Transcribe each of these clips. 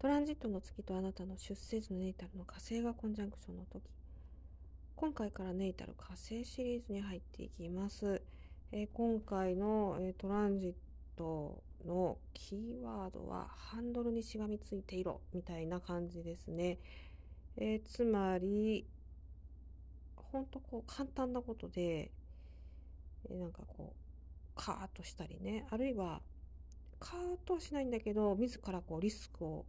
トランジットの月とあなたの出生時のネイタルの火星がコンジャンクションの時。今回からネイタル火星シリーズに入っていきます、えー、今回の、えー、トランジットのキーワードはハンドルにしがみついていろみたいな感じですね、えー、つまりほんとこう簡単なことで、えなんかこうカーッとしたりね。あるいはカーッとはしないんだけど自らこうリスクを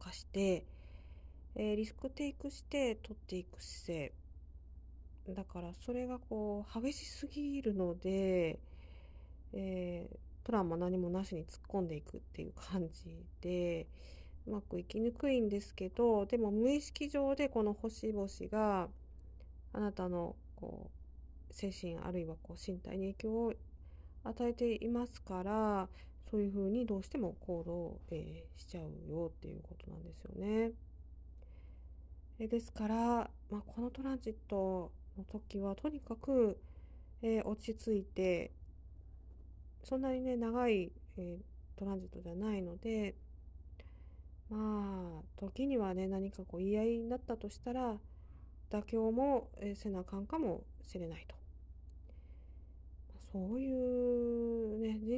犯して、えー、リスクテイクして取っていく姿勢。だからそれがこう激しすぎるので、えー、プランも何もなしに突っ込んでいくっていう感じでうまくいきにくいんですけどでも無意識上でこの星々があなたのこう精神あるいはこう身体に影響を与えていますからそういうふうにどうしても行動、えー、しちゃうよっていうことなんですよね。えですから、まあ、このトランジットの時はとにかく、えー、落ち着いてそんなにね長い、えー、トランジットじゃないのでまあ時にはね何かこう言い合いになったとしたら妥協も、えー、せなあかんかもしれないと。そういう、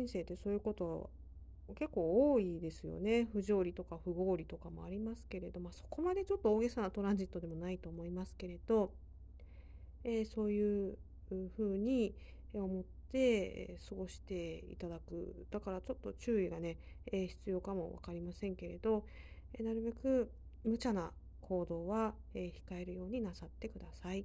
人生ってそういうこと結構多いですよね。不条理とか不合理とかもありますけれど、まあ、そこまでちょっと大げさなトランジットでもないと思いますけれど、えー、そういうふうに思って過ごしていただく。だからちょっと注意がね、えー、必要かも分かりませんけれど、えー、なるべく無茶な行動は、え控えるようになさってください。